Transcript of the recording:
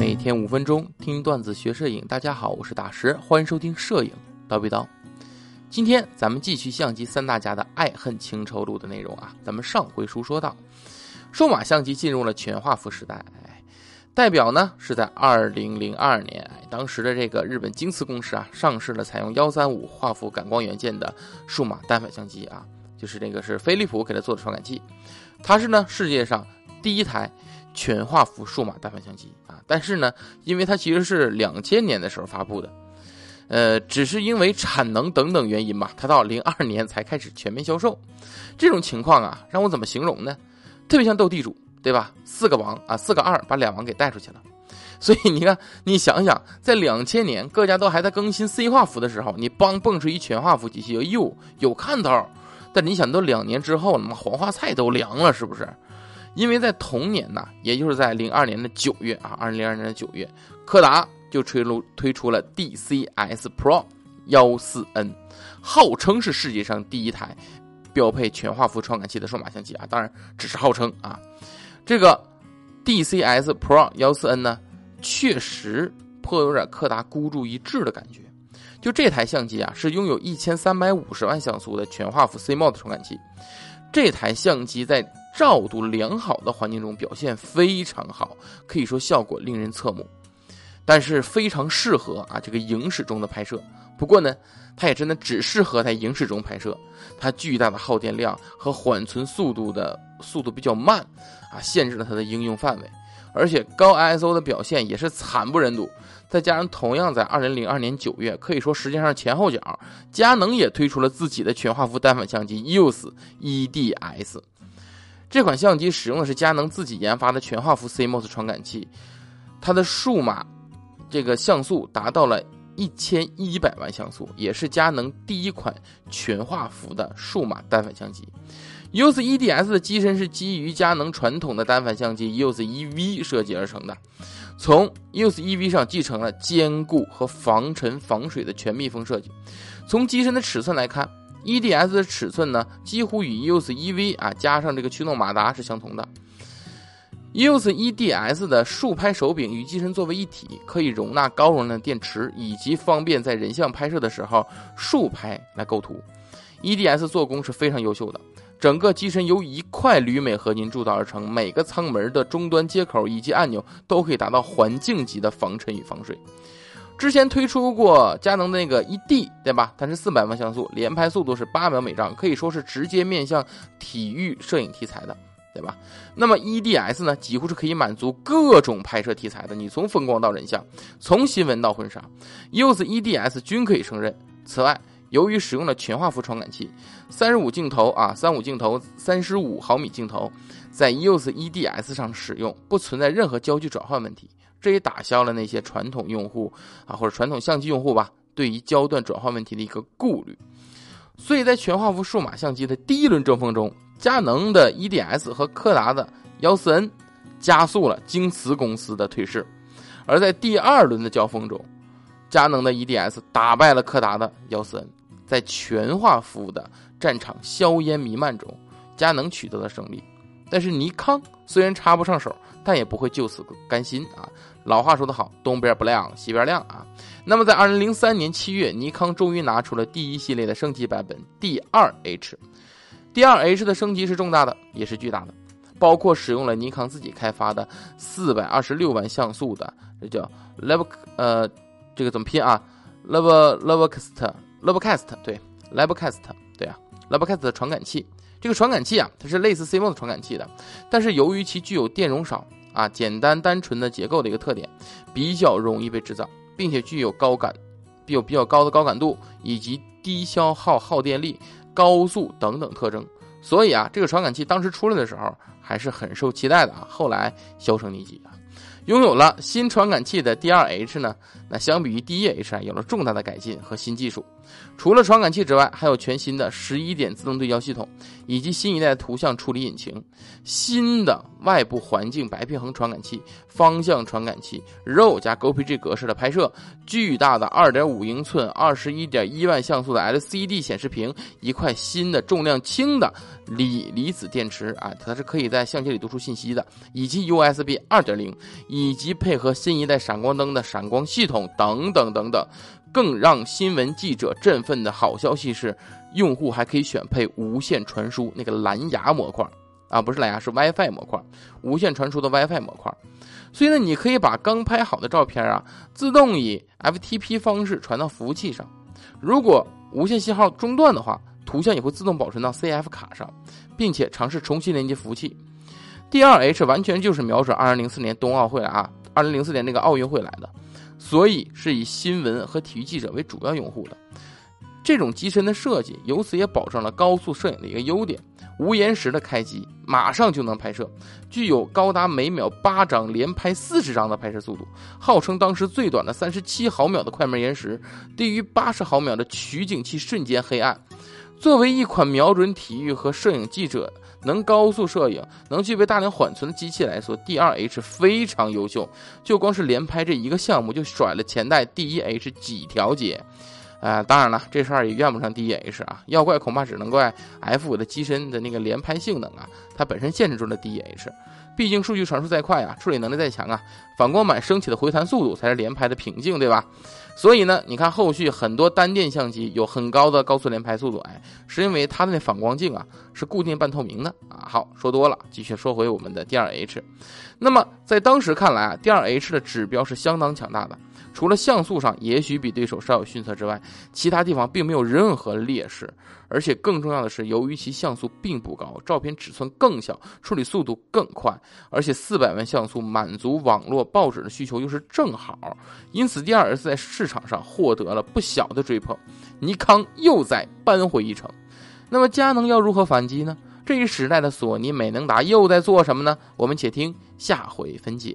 每天五分钟听段子学摄影，大家好，我是大师，欢迎收听摄影叨逼叨。今天咱们继续相机三大家的爱恨情仇录的内容啊。咱们上回书说到，数码相机进入了全画幅时代，代表呢是在二零零二年，当时的这个日本京瓷公司啊上市了采用幺三五画幅感光元件的数码单反相机啊，就是这个是飞利浦给它做的传感器，它是呢世界上第一台。全画幅数码单反相机啊，但是呢，因为它其实是两千年的时候发布的，呃，只是因为产能等等原因吧，它到零二年才开始全面销售。这种情况啊，让我怎么形容呢？特别像斗地主，对吧？四个王啊，四个二把两王给带出去了。所以你看，你想想，在两千年各家都还在更新 C 画幅的时候，你帮蹦出一全画幅机器，哎呦，有看头。但你想，都两年之后了嘛，黄花菜都凉了，是不是？因为在同年呢，也就是在零二年的九月啊，二零零二年的九月，柯达就推出推出了 DCS Pro 幺四 N，号称是世界上第一台标配全画幅传感器的数码相机啊，当然只是号称啊。这个 DCS Pro 幺四 N 呢，确实颇有点柯达孤注一掷的感觉。就这台相机啊，是拥有一千三百五十万像素的全画幅 CMOS 传感器，这台相机在照度良好的环境中表现非常好，可以说效果令人侧目，但是非常适合啊这个影视中的拍摄。不过呢，它也真的只适合在影视中拍摄，它巨大的耗电量和缓存速度的速度比较慢，啊，限制了它的应用范围。而且高 ISO 的表现也是惨不忍睹。再加上同样在二零零二年九月，可以说时间上前后脚，佳能也推出了自己的全画幅单反相机 EOS EDS。这款相机使用的是佳能自己研发的全画幅 CMOS 传感器，它的数码这个像素达到了一千一百万像素，也是佳能第一款全画幅的数码单反相机。EOS EDS 的机身是基于佳能传统的单反相机 EOS EV 设计而成的，从 EOS EV 上继承了坚固和防尘防水的全密封设计。从机身的尺寸来看。EDS 的尺寸呢，几乎与 EOS EV 啊加上这个驱动马达是相同的。EOS EDS 的竖拍手柄与机身作为一体，可以容纳高容量电池，以及方便在人像拍摄的时候竖拍来构图。EDS 做工是非常优秀的，整个机身由一块铝镁合金铸造而成，每个舱门的终端接口以及按钮都可以达到环境级的防尘与防水。之前推出过佳能的那个 ED，对吧？它是四百万像素，连拍速度是八秒每张，可以说是直接面向体育摄影题材的，对吧？那么 EDS 呢，几乎是可以满足各种拍摄题材的，你从风光到人像，从新闻到婚纱，EOS EDS 均可以胜任。此外，由于使用了全画幅传感器，三十五镜头啊，三五镜头，三十五毫米镜头，在 EOS EDS 上使用，不存在任何焦距转换问题。这也打消了那些传统用户啊，或者传统相机用户吧，对于焦段转换问题的一个顾虑。所以在全画幅数码相机的第一轮争锋中，佳能的 EDS 和柯达的幺四 N 加速了京瓷公司的退市；而在第二轮的交锋中，佳能的 EDS 打败了柯达的幺四 N，在全画幅的战场硝烟弥漫中，佳能取得了胜利。但是尼康虽然插不上手，但也不会就此甘心啊。老话说得好，东边不亮西边亮啊。那么在二零零三年七月，尼康终于拿出了第一系列的升级版本 D2H。D2H 的升级是重大的，也是巨大的，包括使用了尼康自己开发的四百二十六万像素的，这叫 Lev 呃，这个怎么拼啊？Level Levelcast Levelcast 对，Levelcast 对啊，Levelcast 的传感器。这个传感器啊，它是类似 CMOS 传感器的，但是由于其具有电容少。啊，简单单纯的结构的一个特点，比较容易被制造，并且具有高感，有比较高的高感度以及低消耗、耗电力、高速等等特征。所以啊，这个传感器当时出来的时候还是很受期待的啊。后来销声匿迹啊。拥有了新传感器的 D2H 呢，那相比于第一 H 啊，有了重大的改进和新技术。除了传感器之外，还有全新的十一点自动对焦系统，以及新一代图像处理引擎，新的外部环境白平衡传感器、方向传感器、RAW 加 GPG 格式的拍摄、巨大的二点五英寸、二十一点一万像素的 LCD 显示屏、一块新的重量轻的锂离子电池啊，它是可以在相机里读出信息的，以及 USB 二点零，以及配合新一代闪光灯的闪光系统等等等等。更让新闻记者振奋的好消息是，用户还可以选配无线传输那个蓝牙模块啊，不是蓝牙，是 WiFi 模块，无线传输的 WiFi 模块。所以呢，你可以把刚拍好的照片啊，自动以 FTP 方式传到服务器上。如果无线信号中断的话，图像也会自动保存到 CF 卡上，并且尝试重新连接服务器。D2H 完全就是瞄准2004年冬奥会啊，2004年那个奥运会来的。所以是以新闻和体育记者为主要用户的这种机身的设计，由此也保证了高速摄影的一个优点：无延时的开机，马上就能拍摄，具有高达每秒八张连拍四十张的拍摄速度，号称当时最短的三十七毫秒的快门延时，低于八十毫秒的取景器瞬间黑暗。作为一款瞄准体育和摄影记者。能高速摄影、能具备大量缓存的机器来说，D2H 非常优秀。就光是连拍这一个项目，就甩了前代 D1H 几条街。啊，当然了，这事儿也怨不上 D1H 啊，要怪恐怕只能怪 F5 的机身的那个连拍性能啊，它本身限制住了 D1H。毕竟数据传输再快啊，处理能力再强啊，反光板升起的回弹速度才是连拍的瓶颈，对吧？所以呢，你看后续很多单电相机有很高的高速连拍速度，哎，是因为它的那反光镜啊是固定半透明的啊。好，说多了，继续说回我们的 D2H。那么在当时看来啊，D2H 的指标是相当强大的。除了像素上也许比对手稍有逊色之外，其他地方并没有任何劣势。而且更重要的是，由于其像素并不高，照片尺寸更小，处理速度更快，而且四百万像素满足网络报纸的需求又是正好，因此第二次在市场上获得了不小的追捧。尼康又在扳回一城。那么佳能要如何反击呢？这一时代的索尼、美能达又在做什么呢？我们且听下回分解。